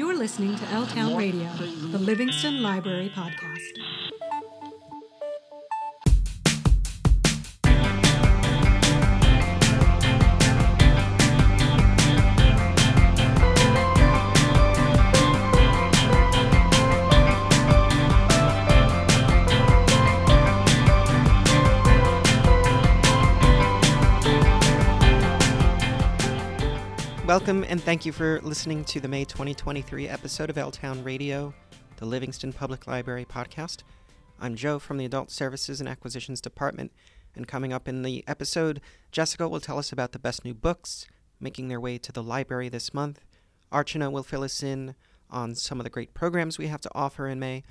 You're listening to L Town Radio, the Livingston Library Podcast. Welcome and thank you for listening to the May 2023 episode of L Town Radio, the Livingston Public Library podcast. I'm Joe from the Adult Services and Acquisitions Department, and coming up in the episode, Jessica will tell us about the best new books making their way to the library this month. Archana will fill us in on some of the great programs we have to offer in May,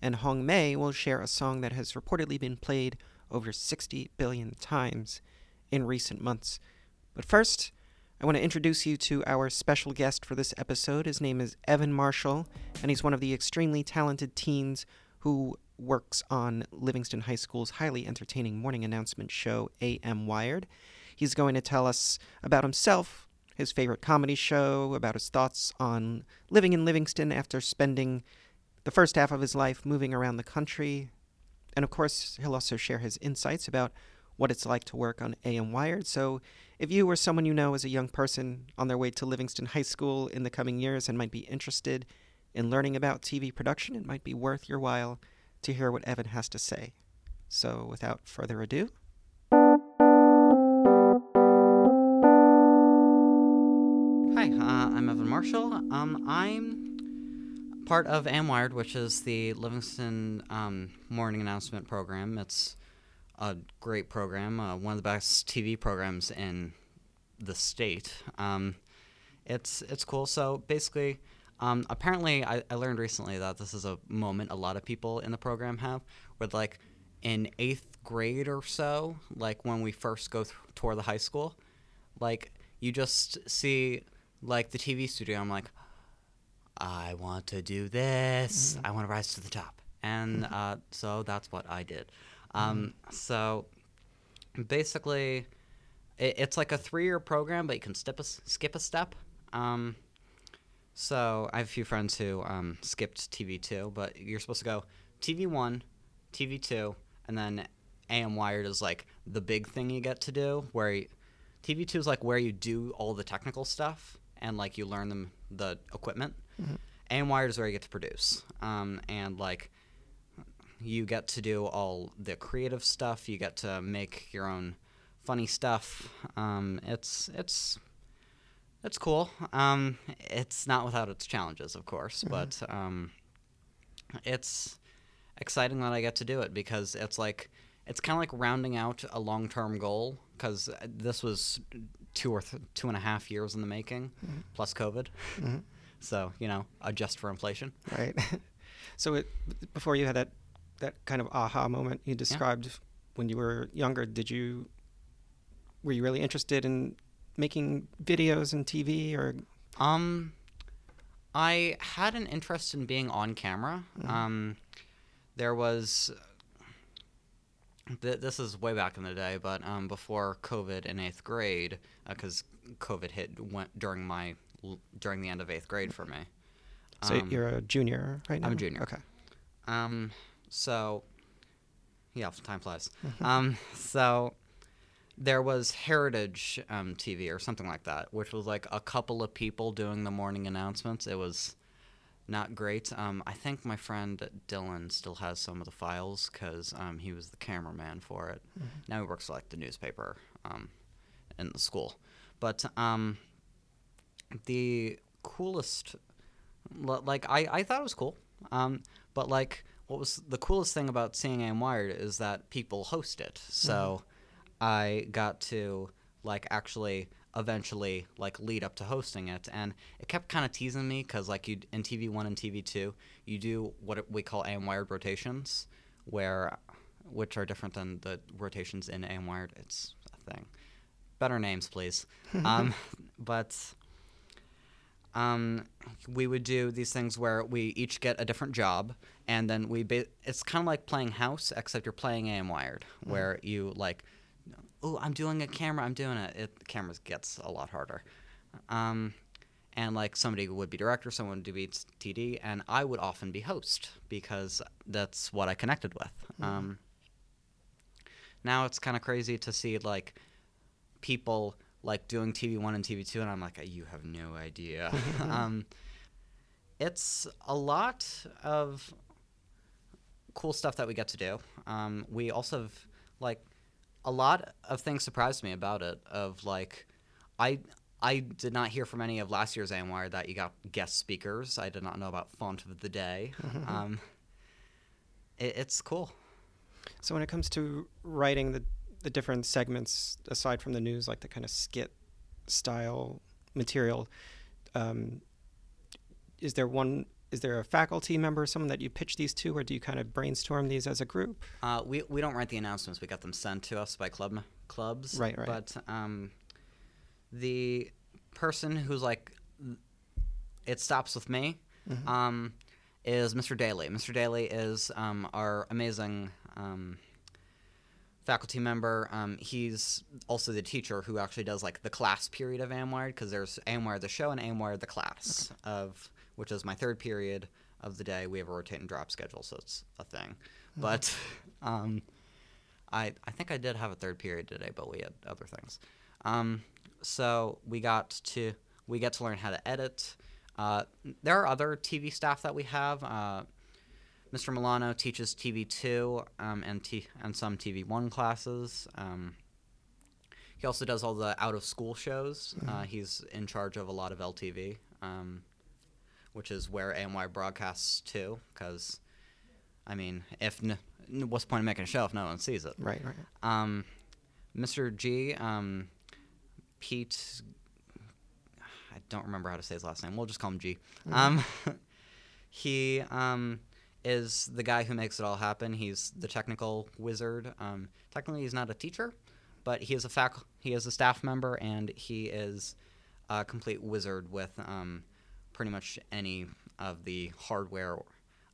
and Hongmei will share a song that has reportedly been played over 60 billion times in recent months. But first, I want to introduce you to our special guest for this episode. His name is Evan Marshall, and he's one of the extremely talented teens who works on Livingston High School's highly entertaining morning announcement show, AM Wired. He's going to tell us about himself, his favorite comedy show, about his thoughts on living in Livingston after spending the first half of his life moving around the country. And of course, he'll also share his insights about what it's like to work on AM Wired. So, if you or someone you know is a young person on their way to Livingston High School in the coming years and might be interested in learning about TV production, it might be worth your while to hear what Evan has to say. So, without further ado, Hi, uh, I'm Evan Marshall. Um, I'm part of AM Wired, which is the Livingston um, morning announcement program. It's a great program, uh, one of the best TV programs in the state. Um, it's it's cool. So basically, um, apparently, I, I learned recently that this is a moment a lot of people in the program have, where like in eighth grade or so, like when we first go th- tour the high school, like you just see like the TV studio. I'm like, I want to do this. I want to rise to the top, and uh, so that's what I did. Um, So basically, it, it's like a three-year program, but you can skip a, skip a step. Um, so I have a few friends who um, skipped TV two, but you're supposed to go TV one, TV two, and then AM Wired is like the big thing you get to do. Where you, TV two is like where you do all the technical stuff and like you learn them the equipment. AM Wired is where you get to produce, um, and like you get to do all the creative stuff. You get to make your own funny stuff. Um, it's it's it's cool. Um, it's not without its challenges, of course, but um, it's exciting that I get to do it because it's like it's kind of like rounding out a long-term goal because this was two or th- two and a half years in the making, plus COVID. So you know, adjust for inflation. right? so, it, before you had that that kind of aha moment you described when you were younger, did you were you really interested in making videos and TV or Um, I had an interest in being on camera. Um, there was. Th- this is way back in the day, but um, before COVID in eighth grade, because COVID hit went during my during the end of eighth grade for me. so Um, you're a junior right now? I'm a junior. Okay. Um, so, yeah, time flies. um, so there was Heritage um, TV or something like that, which was like a couple of people doing the morning announcements. It was not great. Um, I think my friend Dylan still has some of the files because um, he was the cameraman for it. Now he works for like the newspaper um, in the school. But um, the coolest like I, I thought it was cool um, but like what was the coolest thing about seeing am wired is that people host it. So i got to like actually eventually like lead up to hosting it. And it kept kind of teasing me because like you in tv1 and tv2 you do what we call am wired rotations where which are different than the rotations in am wired. It's a thing. Better names please. Um, but um, we would do these things where we each get a different job, and then we ba- it's kind of like playing house, except you're playing AM Wired, where you like, oh, I'm doing a camera, I'm doing it. It cameras gets a lot harder. Um, and like somebody would be director, someone would be TD, and I would often be host because that's what I connected with. Mm-hmm. Um, now it's kind of crazy to see like people like doing TV one and TV two, and I'm like, you have no idea. um, it's a lot of cool stuff that we get to do. Um, we also have like a lot of things surprised me about it. Of like, I I did not hear from any of last year's AMWire that you got guest speakers. I did not know about font of the day. Um, it, it's cool. So when it comes to writing the the different segments, aside from the news, like the kind of skit style material, um, is there one? Is there a faculty member, someone that you pitch these to, or do you kind of brainstorm these as a group? Uh, we we don't write the announcements. We got them sent to us by club clubs. Right, right. But um, the person who's like, it stops with me, Mm-hmm. um, is Mr. Daly. Mr. Daly is um, our amazing um, faculty member. Um, he's also the teacher who actually does like the class period of AM Wired because there's AM Wired the show and AM Wired the class of which is my third period of the day. We have a rotate and drop schedule, so it's a thing. But um, I I think I did have a third period today, but we had other things. Um, so we got to we get to learn how to edit. Uh, there are other TV staff that we have. Uh, Mr. Milano teaches TV two um, and T- and some TV one classes. Um, he also does all the out of school shows. Uh, he's in charge of a lot of LTV, um, which is where AMY broadcasts to. Because, I mean, if n- what's the point of making a show if no one sees it? Right, right. Um, Mr. G, um, Pete, I don't remember how to say his last name. We'll just call him G. Um, he um, is the guy who makes it all happen. He's the technical wizard. Um, technically, he's not a teacher, but he is a fac- He is a staff member, and he is a complete wizard with um, pretty much any of the hardware.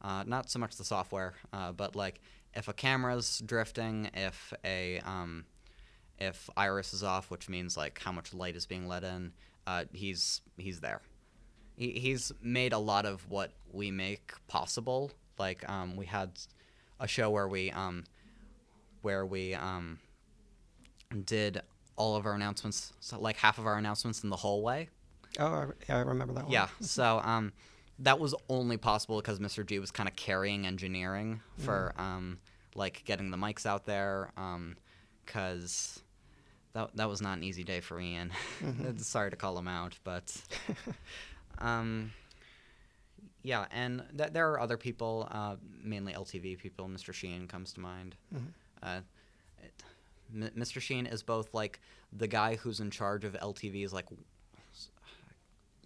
Uh, not so much the software, uh, but like if a camera's drifting, if a um, if iris is off, which means like how much light is being let in, uh, he's he's there. He, he's made a lot of what we make possible. Like um, we had a show where we um, where we um, did all of our announcements, so like half of our announcements in the hallway. Oh, I, yeah, I remember that one. Yeah. So um, that was only possible because Mr. G was kind of carrying engineering for um, like getting the mics out there. Because that that was not an easy day for Ian. Sorry to call him out, but um, yeah. And th- there are other people, uh, mainly LTV people. Mr. Sheen comes to mind. Uh, it, M- Mr. Sheen is both like the guy who's in charge of LTV's like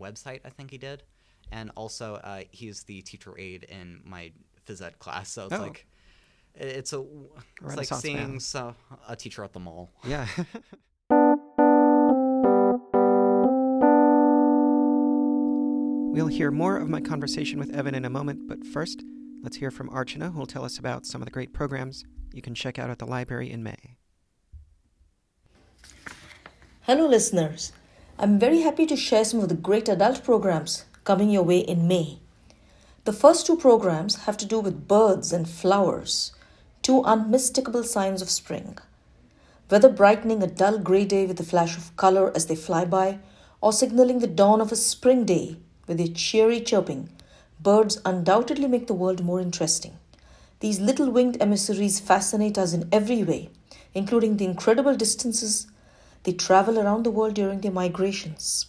website, I think he did, and also uh, he's the teacher aide in my phys ed class. So it's Oh. like it's a it's like seeing so, a teacher at the mall. Yeah. we'll hear more of my conversation with Evan in a moment, but first, let's hear from Archana, who will tell us about some of the great programs you can check out at the library in May. Hello, listeners. I'm very happy to share some of the great adult programs coming your way in May. The first two programs have to do with birds and flowers, two unmistakable signs of spring. Whether brightening a dull grey day with a flash of color as they fly by, or signaling the dawn of a spring day with their cheery chirping, birds undoubtedly make the world more interesting. These little winged emissaries fascinate us in every way, including the incredible distances they travel around the world during their migrations.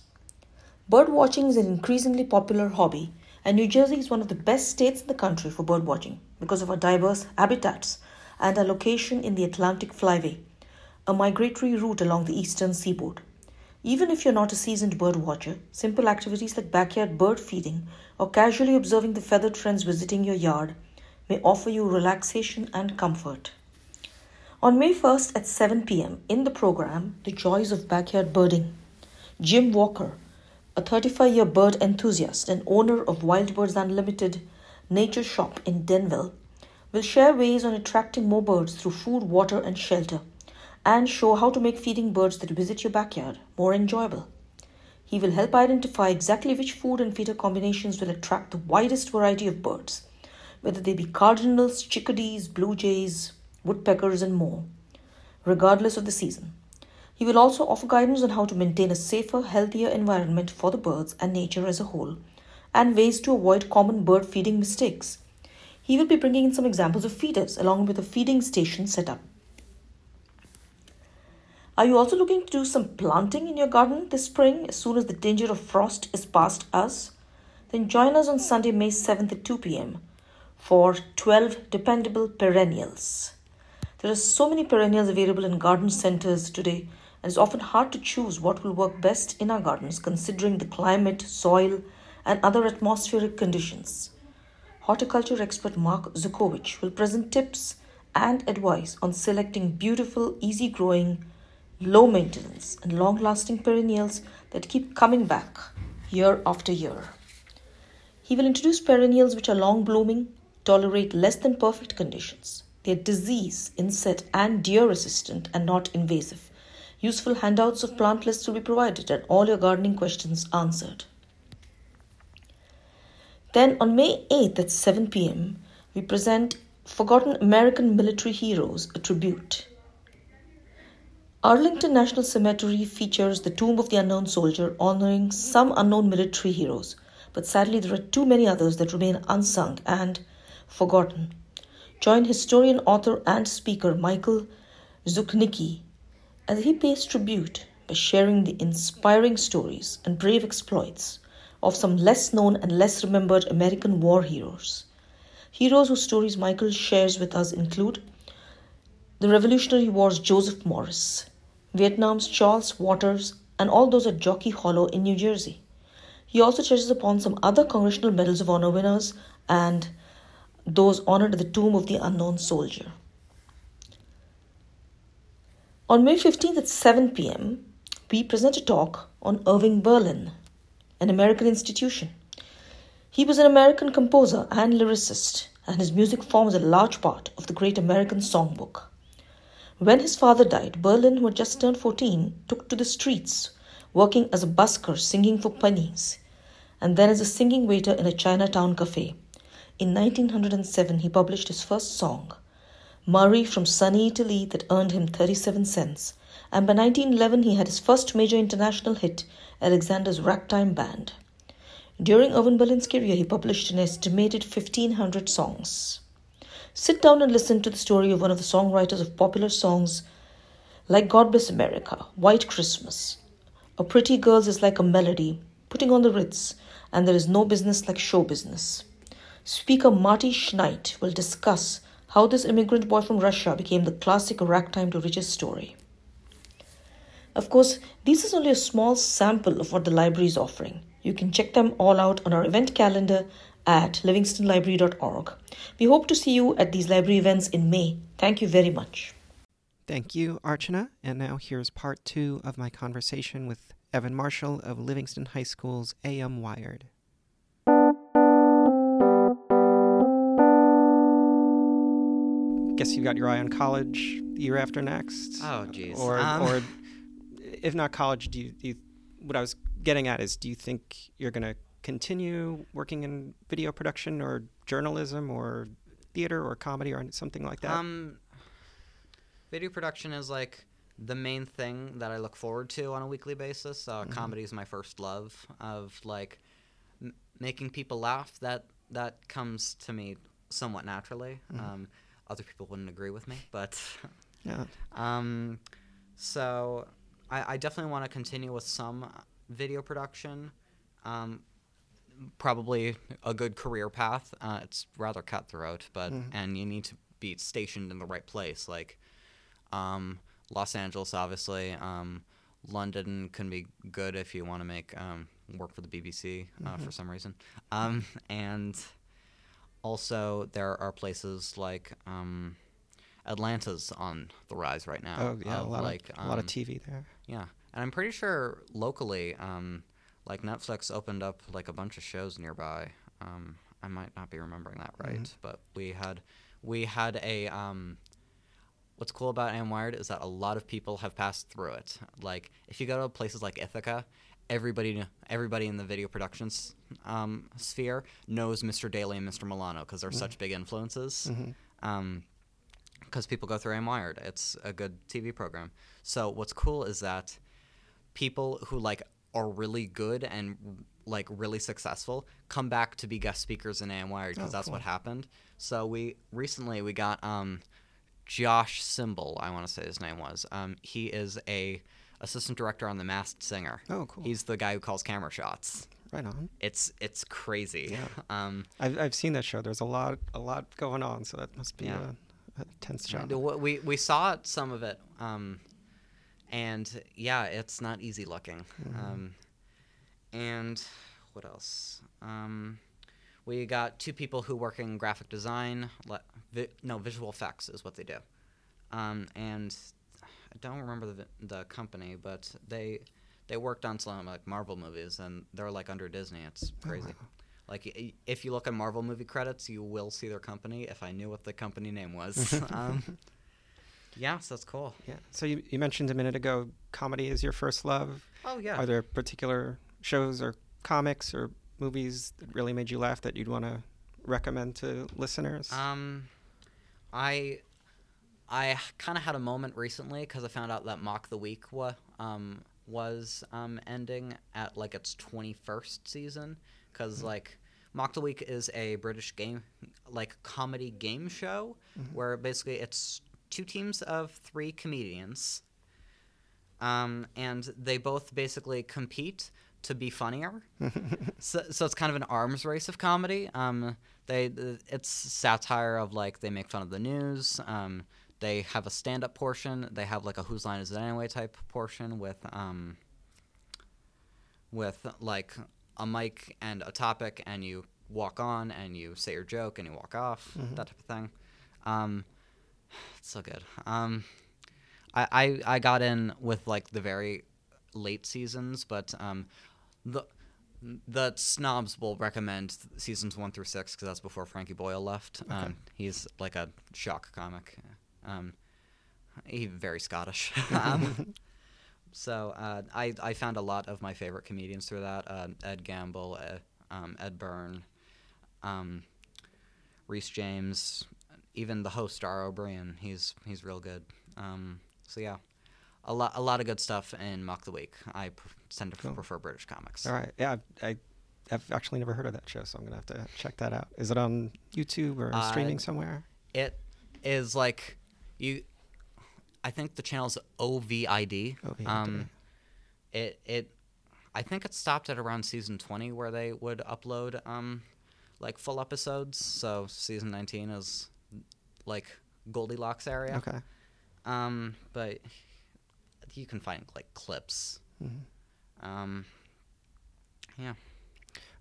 Bird watching is an increasingly popular hobby, and New Jersey is one of the best states in the country for bird watching because of our diverse habitats and our location in the Atlantic Flyway, a migratory route along the eastern seaboard. Even if you're not a seasoned bird watcher, simple activities like backyard bird feeding or casually observing the feathered friends visiting your yard may offer you relaxation and comfort. On May 1st at 7 pm, in the program The Joys of Backyard Birding, Jim Walker, a 35 year bird enthusiast and owner of Wild Birds Unlimited Nature Shop in Denville, will share ways on attracting more birds through food, water, and shelter, and show how to make feeding birds that visit your backyard more enjoyable. He will help identify exactly which food and feeder combinations will attract the widest variety of birds, whether they be cardinals, chickadees, blue jays, woodpeckers, and more, regardless of the season. He will also offer guidance on how to maintain a safer, healthier environment for the birds and nature as a whole, and ways to avoid common bird feeding mistakes. He will be bringing in some examples of feeders along with a feeding station setup. Are you also looking to do some planting in your garden this spring as soon as the danger of frost is past us? Then join us on Sunday, May 7th at 2 pm for 12 dependable perennials. There are so many perennials available in garden centers today, and it's often hard to choose what will work best in our gardens considering the climate, soil, and other atmospheric conditions. Horticulture expert Mark Zukovich will present tips and advice on selecting beautiful, easy growing, low maintenance, and long lasting perennials that keep coming back year after year. He will introduce perennials which are long blooming, tolerate less than perfect conditions. They are disease, insect, and deer resistant and not invasive. Useful handouts of plant lists will be provided and all your gardening questions answered. Then on May 8th at 7 pm, we present Forgotten American Military Heroes, a tribute. Arlington National Cemetery features the Tomb of the Unknown Soldier, honoring some unknown military heroes, but sadly there are too many others that remain unsung and forgotten. Join historian, author, and speaker Michael Zuknicki as he pays tribute by sharing the inspiring stories and brave exploits of some less known and less remembered American war heroes. Heroes whose stories Michael shares with us include the Revolutionary War's Joseph Morris, Vietnam's Charles Waters, and all those at Jockey Hollow in New Jersey. He also touches upon some other Congressional Medals of Honor winners and those honored at the Tomb of the Unknown Soldier. On May 15th at 7 pm, we present a talk on Irving Berlin, an American institution. He was an American composer and lyricist, and his music forms a large part of the great American songbook. When his father died, Berlin, who had just turned 14, took to the streets, working as a busker singing for pennies, and then as a singing waiter in a Chinatown cafe. In 1907, he published his first song, Marie from sunny Italy, that earned him 37 cents, and by 1911 he had his first major international hit, Alexander's Ragtime Band. During Irving Berlin's career, he published an estimated 1,500 songs. Sit down and listen to the story of one of the songwriters of popular songs like God Bless America, White Christmas. A pretty girl is like a melody, putting on the Ritz, and there is no business like show business. Speaker Marty Schneid will discuss how this immigrant boy from Russia became the classic ragtime to riches story. Of course, this is only a small sample of what the library is offering. You can check them all out on our event calendar at livingstonlibrary.org. We hope to see you at these library events in May. Thank you very much. Thank you, Archana. And now here's part two of my conversation with Evan Marshall of Livingston High School's AM Wired. Guess you got your eye on college the year after next. Oh, jeez. Or, Um, or if not college, do you, do you? What I was getting at is, do you think you're going to continue working in video production or journalism or theater or comedy or something like that? Um, video production is like the main thing that I look forward to on a weekly basis. Uh, Comedy is my first love of like m- making people laugh. That that comes to me somewhat naturally. Um, other people wouldn't agree with me, but yeah. um, so I, I definitely want to continue with some video production. Um, probably a good career path. Uh, it's rather cutthroat, but and you need to be stationed in the right place. Like um, Los Angeles, obviously. Um, London can be good if you want to make um, work for the BBC uh, for some reason. Um, and also, there are places like um, Atlanta's on the rise right now. Oh yeah, a lot like of a lot of um, TV there. yeah, and I'm pretty sure locally, um, like Netflix opened up like a bunch of shows nearby. Um, I might not be remembering that right, but we had we had a. Um, what's cool about AM Wired is that a lot of people have passed through it. Like if you go to places like Ithaca, everybody everybody in the video productions um, sphere knows Mr. Daly and Mr. Milano because they're such big influences. Um, because people go through Wired. It's a good TV program. So what's cool is that people who like are really good and like really successful come back to be guest speakers in AM Wired because Oh, that's what happened. So we recently we got um, Josh Symbol, I want to say his name was. Um, he is a assistant director on The Masked Singer. Oh, cool. He's the guy who calls camera shots. Right on. It's it's crazy. Yeah. Um, I've, I've seen that show. There's a lot a lot going on, so that must be Yeah. a, a tense job. We we saw some of it, um, and yeah, it's not easy looking. Um, and what else? Um, we got two people who work in graphic design. Le- vi- no, visual effects is what they do. Um, and I don't remember the the company, but they they worked on some like Marvel movies, and they're like under Disney. It's crazy. Like if you look at Marvel movie credits, you will see their company. If I knew what the company name was, um, yeah, so that's cool. Yeah. So you, you mentioned a minute ago comedy is your first love. Oh yeah. Are there particular shows or comics or movies that really made you laugh that you'd want to recommend to listeners? Um, I I kind of had a moment recently because I found out that Mock the Week wa- um, was um, ending at like its twenty first season because like Mock the Week is a British game like comedy game show where basically it's two teams of three comedians. Um, and they both basically compete to be funnier. so, so it's kind of an arms race of comedy. Um, they it's satire of like they make fun of the news. Um, they have a stand-up portion. They have like a whose line is it anyway type portion with um, with like a mic and a topic, and you walk on and you say your joke and you walk off, that type of thing. Um, it's so good. Um, I, I I got in with like the very late seasons, but um, the the snobs will recommend seasons one through six because that's before Frankie Boyle left. Um, he's like a shock comic. Um, he very Scottish. um, so uh, I I found a lot of my favorite comedians through that. Uh, Ed Gamble, uh, um, Ed Byrne, um, Rhys James, even the host Dara O'Briain. He's he's real good. Um, so yeah, a lot a lot of good stuff in Mock the Week. I pr- tend to Cool. prefer British comics. All right. Yeah, I, I I've actually never heard of that show, so I'm gonna have to check that out. Is it on YouTube or Uh, streaming somewhere? It is like you. I think the channel's OVID. OVID. Um, it it, I think it stopped at around season twenty where they would upload um, like full episodes. So season nineteen is like Goldilocks area. Okay. Um, but you can find like clips. Mm-hmm. Um, yeah,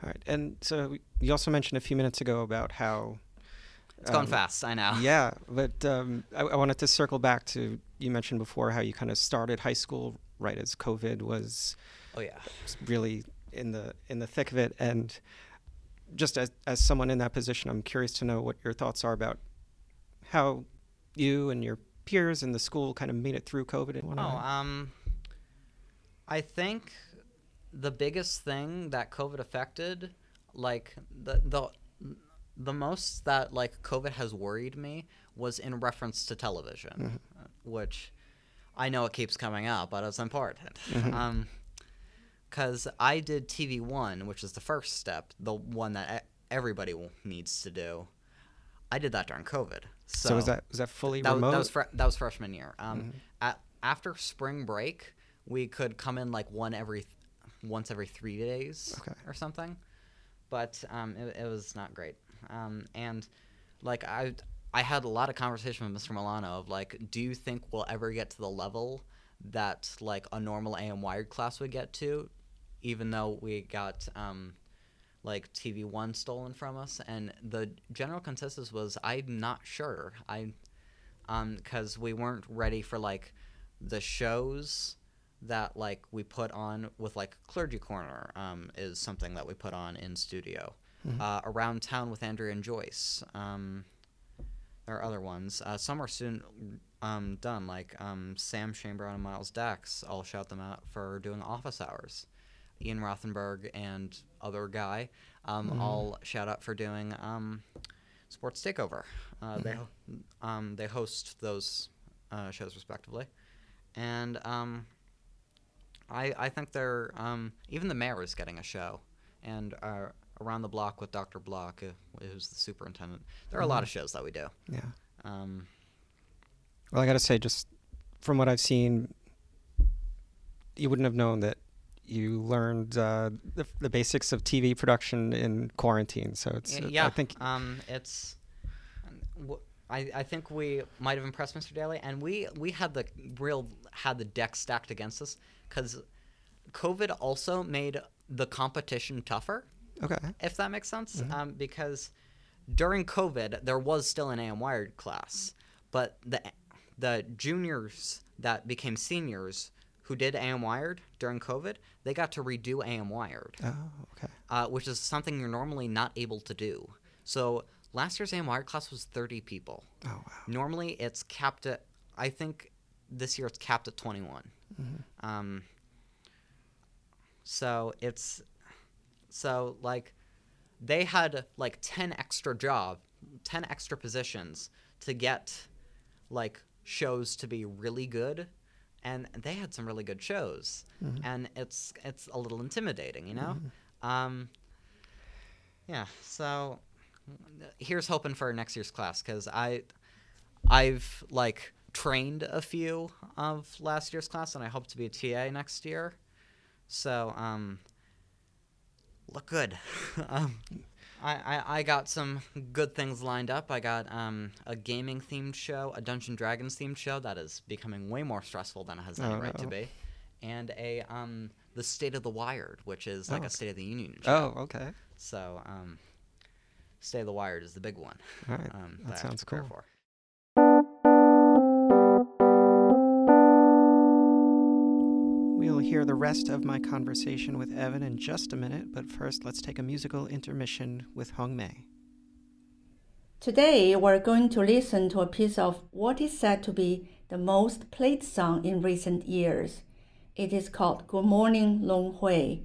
All right. And so you also mentioned a few minutes ago about how it's going um, fast. I know. Yeah, but um, I, I wanted to circle back to you mentioned before how you kind of started high school right as COVID was Oh yeah. really in the in the thick of it, and just as as someone in that position, I'm curious to know what your thoughts are about how you and your peers in the school kind of made it through COVID and Oh, um, I think the biggest thing that COVID affected, like the the the most that like COVID has worried me was in reference to television, uh, which I know it keeps coming up, but it's important. Um, because I did TV one, which is the first step, the one that everybody needs to do. I did that during COVID. So, so was that was that fully that was, remote? Mm-hmm. that was fre- that was freshman year. Um, at, after spring break, we could come in like one every th- once every three days Okay. or something, but um, it, it was not great. Um, and like I I had a lot of conversation with Mr. Milano of like, do you think we'll ever get to the level that like a normal AM Wired class would get to, even though we got um, like TV One stolen from us? And the general consensus was, I'm not sure. I um because we weren't ready for like the shows that like we put on with like clergy corner um is something that we put on in studio uh, around town with andrea and joyce. Um there are other ones. Uh, some are soon um done like um sam chamber and miles dax. I'll shout them out for doing office hours. Ian Rothenberg and other guy. Um, all shout out for doing um, Sports Takeover. Uh, They ho- um, they host those uh, shows respectively, and um, I I think they're um, even the mayor is getting a show, and uh, around the block with Dr. Block, uh, who's the superintendent. There are a lot of shows that we do. Yeah. Um, Well, I got to say, just from what I've seen, you wouldn't have known that you learned uh, the, the basics of TV production in quarantine. So it's, uh, yeah, I think, um, it's. I think we might have impressed Mr. Daly, and we we had the real had the deck stacked against us because COVID also made the competition tougher, okay. if that makes sense. Mm-hmm. Um, because during COVID, there was still an AM Wired class, but the the juniors that became seniors who did AM Wired during COVID, they got to redo AM Wired Oh, okay. uh, which is something you're normally not able to do. So last year's AM Wired class was 30 people. Oh, wow. Normally it's capped at, I think this year it's capped at 21. Um, so it's, so like they had like 10 extra job, 10 extra positions to get like shows to be really good and they had some really good shows. And it's it's a little intimidating you know? Um yeah so here's hoping for next year's class because i i've like trained a few of last year's class and i hope to be a ta next year. So um look good um I, I, I got some good things lined up. I got um, a gaming themed show, a Dungeon Dragons themed show that is becoming way more stressful than it has any Oh, right to be, and a um, the State of the Wired, which is like Oh. a State of the Union show. Oh, okay. So um, State of the Wired is the big one. All right. Um, that I sounds cool. For. Hear the rest of my conversation with Evan in just a minute, but first let's take a musical intermission with Hongmei. Today, we're going to listen to a piece of what is said to be the most played song in recent years. It is called Good Morning Long Hui.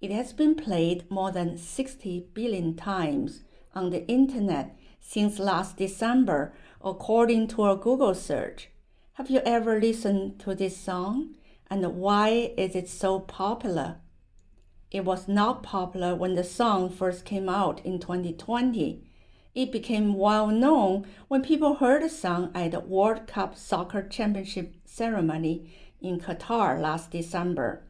It has been played more than 60 billion times on the internet since last December, according to a Google search. Have you ever listened to this song? And why is it so popular? It was not popular when the song first came out in 2020. It became well known when people heard the song at the World Cup Soccer Championship ceremony in Qatar last December.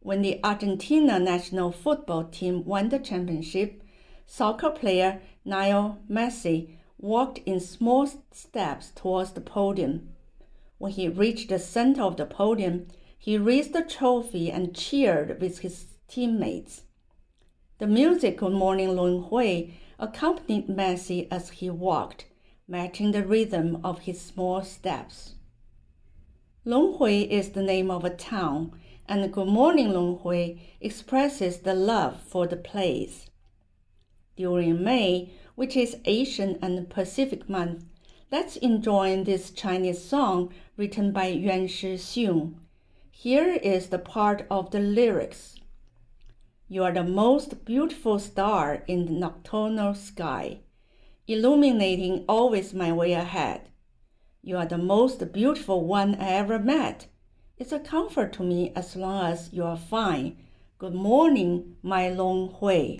When the Argentina national football team won the championship, soccer player Lionel Messi walked in small steps towards the podium. When he reached the center of the podium, he raised the trophy and cheered with his teammates. The music Good Morning Long Hui accompanied Messi as he walked, matching the rhythm of his small steps. Long Hui is the name of a town, and Good Morning Long Hui expresses the love for the place. During May, which is Asian and Pacific Month, let's enjoy this Chinese song written by Yuan Shi Xiong. Here is the part of the lyrics. You are the most beautiful star in the nocturnal sky, illuminating always my way ahead. You are the most beautiful one I ever met. It's a comfort to me as long as you are fine. Good morning, my Long Hui.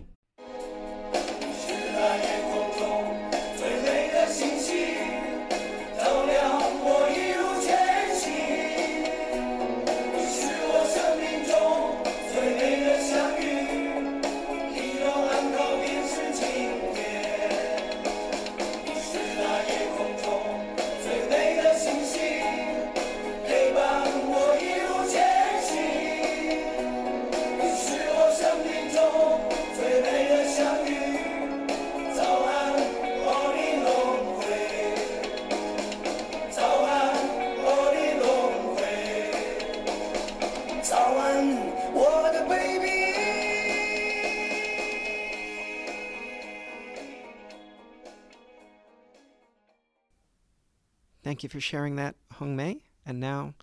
you for sharing that, Hongmei. And now,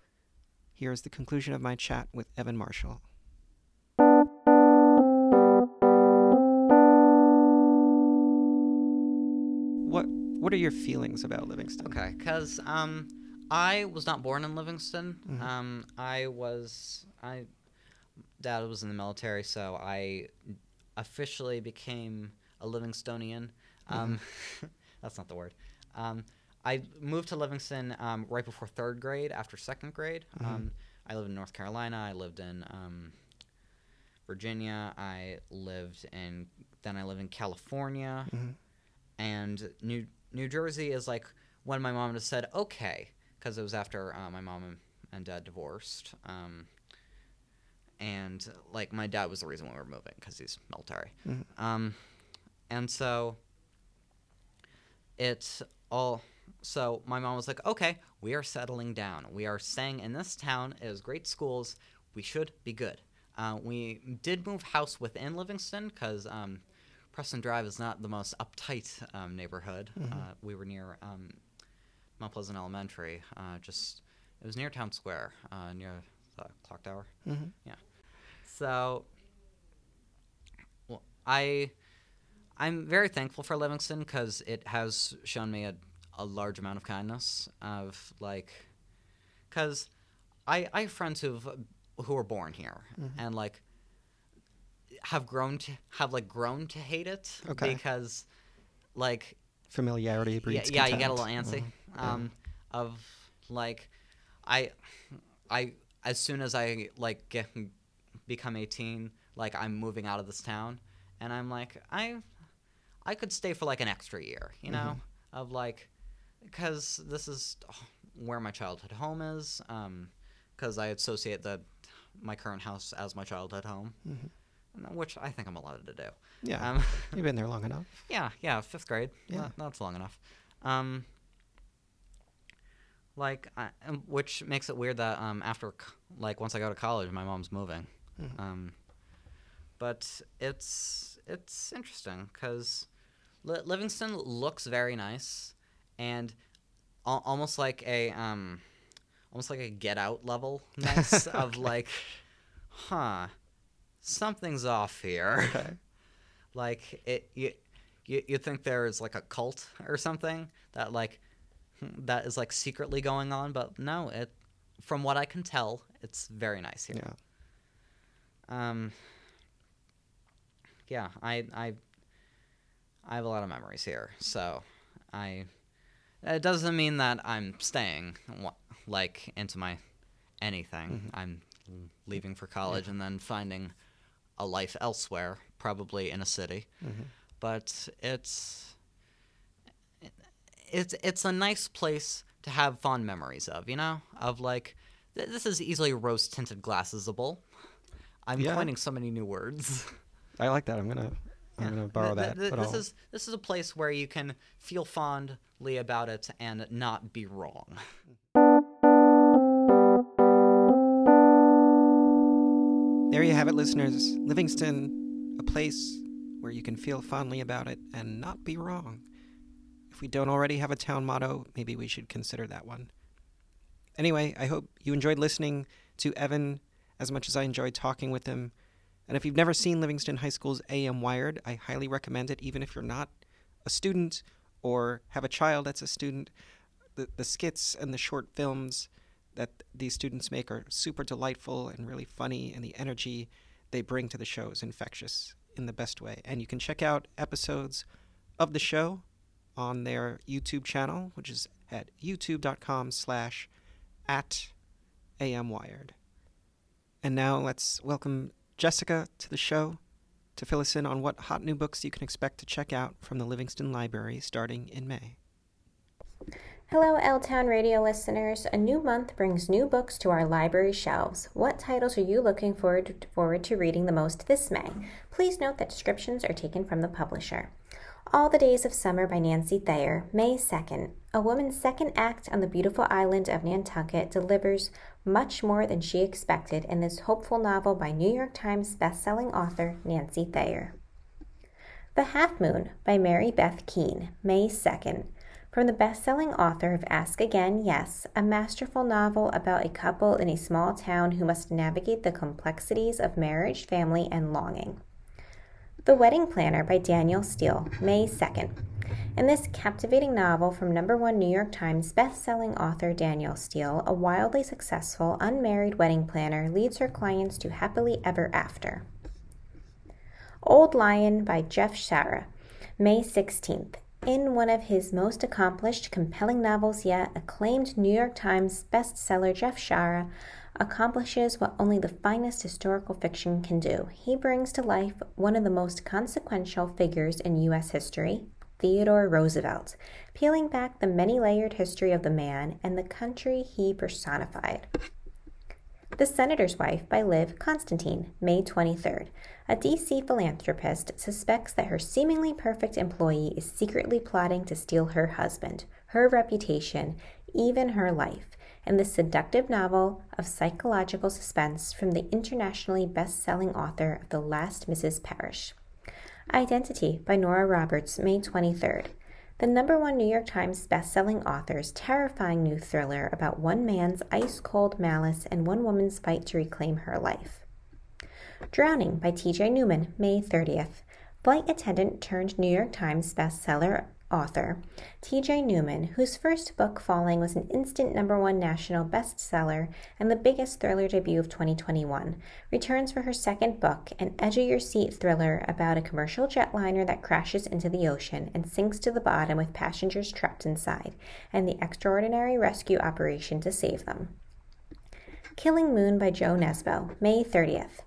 here is the conclusion of my chat with Evan Marshall. What What are your feelings about Livingston? Okay, because um, I was not born in Livingston. Mm-hmm. Um, I was I dad was in the military, so I officially became a Livingstonian. Um, mm-hmm. that's not the word. Um, I moved to Livingston um, right before third grade. After second grade, Mhm. um, I lived in North Carolina. I lived in um, Virginia. I lived in then I lived in California Mhm. and New New Jersey is like when my mom just said okay because it was after uh, my mom and, dad divorced um, and like my dad was the reason why we were moving because he's military Mhm. um, and so it's all so my mom was like okay we are settling down. We are staying in this town. It has great schools. We should be good. Uh, we did move house within livingston because um, preston drive is not the most uptight um, neighborhood. Mhm. uh, we were near um, mount pleasant elementary uh, just it was near town square uh, near the clock tower. Mhm. so, well, I, I'm very thankful for Livingston because it has shown me a, a large amount of kindness. Of like, because I I have friends who've who were born here Mhm. and like have grown to have like grown to hate it Okay. because like Familiarity yeah, breeds yeah, yeah you get a little antsy. Mhm. Yeah. Um, of like, I, I as soon as I like get become eighteen, like I'm moving out of this town, and I'm like I, I could stay for like an extra year, you know, of like, because this is where my childhood home is. Um, because I associate the my current house as my childhood home, Mhm. which I think I'm allowed to do. Yeah, Um, you've been there long enough. yeah, yeah, fifth grade. Yeah. That's long enough. Um, like, I, um, which makes it weird that um after like once I go to college, my mom's moving. Mhm. Um, but it's it's interesting because Li- Livingston looks very nice and al- almost like a um almost like a Get Out level nice of like, huh, something's off here Okay. like it you you you think there's like a cult or something that like that is like secretly going on but no it from what i can tell it's very nice here Yeah. um yeah i i i have a lot of memories here so i it doesn't mean that i'm staying like into my anything Mhm. i'm leaving for college and then finding a life elsewhere probably in a city Mhm. but it's it's it's a nice place to have fond memories of, you know, of like th- this is easily rose tinted glassesable. I'm Yeah. coining so many new words. I like that. I'm gonna I'm Yeah. gonna borrow Th- that. th- but this I'll- is this is a place where you can feel fondly about it and not be wrong. There you have it, listeners. Livingston, a place where you can feel fondly about it and not be wrong. If we don't already have a town motto, maybe we should consider that one. Anyway, I hope you enjoyed listening to Evan as much as I enjoyed talking with him. And if you've never seen Livingston High School's AM Wired, I highly recommend it, even if you're not a student or have a child that's a student. The, the skits and the short films that these students make are super delightful and really funny, and the energy they bring to the show is infectious in the best way. And you can check out episodes of the show on their YouTube channel, which is at youtube.com slash at amwired. And now let's welcome Jessica to the show to fill us in on what hot new books you can expect to check out from the Livingston Library starting in May. Hello, L Town Radio listeners. A new month brings new books to our library shelves. What titles are you looking forward, forward to reading the most this May? Please note that descriptions are taken from the publisher. All the Days of Summer by Nancy Thayer, May 2nd. A woman's second act on the beautiful island of Nantucket delivers much more than she expected in this hopeful novel by New York Times bestselling author Nancy Thayer. The Half Moon by Mary Beth Keane, May 2nd. From the best-selling author of Ask Again, Yes, a masterful novel about a couple in a small town who must navigate the complexities of marriage, family, and longing. The Wedding Planner by Danielle Steel, May 2nd. In this captivating novel from number one New York Times best-selling author Danielle Steel, a wildly successful unmarried wedding planner leads her clients to happily ever after. Old Lion by Jeff Shaara, May 16th. In one of his most accomplished, compelling novels yet, acclaimed New York Times bestseller Jeff Shaara accomplishes what only the finest historical fiction can do. He brings to life one of the most consequential figures in U.S. history, Theodore Roosevelt, peeling back the many layered history of the man and the country he personified. The Senator's Wife by Liv Constantine, May 23rd. A DC philanthropist suspects that her seemingly perfect employee is secretly plotting to steal her husband, her reputation, even her life, in the seductive novel of psychological suspense from the internationally best selling author of The Last Mrs. Parrish. Identity by Nora Roberts, May 23rd. The number one New York Times bestselling author's terrifying new thriller about one man's ice cold malice and one woman's fight to reclaim her life. Drowning by T.J. Newman, May 30th. Flight attendant turned New York Times bestseller author T.J. Newman, whose first book, Falling, was an instant number one national bestseller and the biggest thriller debut of 2021, returns for her second book, an edge of your seat thriller about a commercial jetliner that crashes into the ocean and sinks to the bottom with passengers trapped inside, and the extraordinary rescue operation to save them. Killing Moon by Jo Nesbø, May 30th.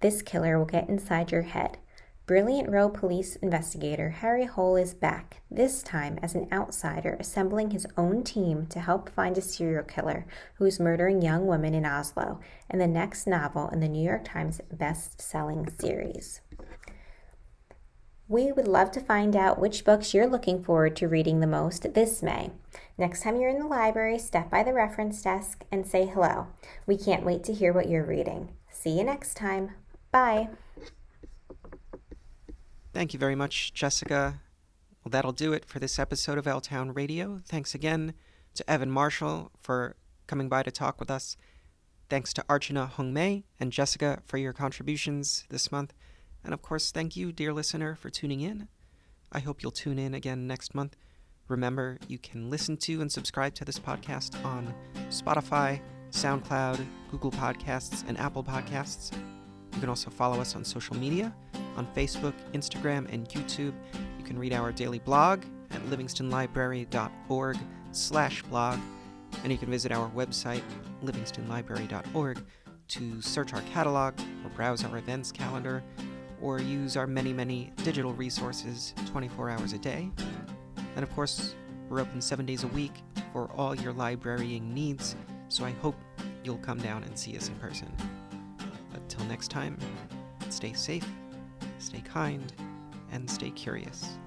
This killer will get inside your head. Brilliant row police investigator Harry Hole is back, this time as an outsider assembling his own team to help find a serial killer who is murdering young women in Oslo, in the next novel in the New York Times best-selling series. We would love to find out which books you're looking forward to reading the most this May. Next time you're in the library, step by the reference desk and say hello. We can't wait to hear what you're reading. See you next time. Bye. Thank you very much, Jessica. Well, that'll do it for this episode of L Town Radio. Thanks again to Evan Marshall for coming by to talk with us. Thanks to Archana Hongmei and Jessica for your contributions this month. And of course, thank you, dear listener, for tuning in. I hope you'll tune in again next month. Remember, you can listen to and subscribe to this podcast on Spotify, SoundCloud, Google Podcasts, and Apple Podcasts. You can also follow us on social media on Facebook, Instagram, and YouTube. You can read our daily blog at livingstonlibrary.org slash blog, and you can visit our website, livingstonlibrary.org, to search our catalog or browse our events calendar or use our many, many digital resources 24 hours a day. And of course, we're open seven days a week for all your librarying needs, so I hope you'll come down and see us in person. Until next time, stay safe, stay kind, and stay curious.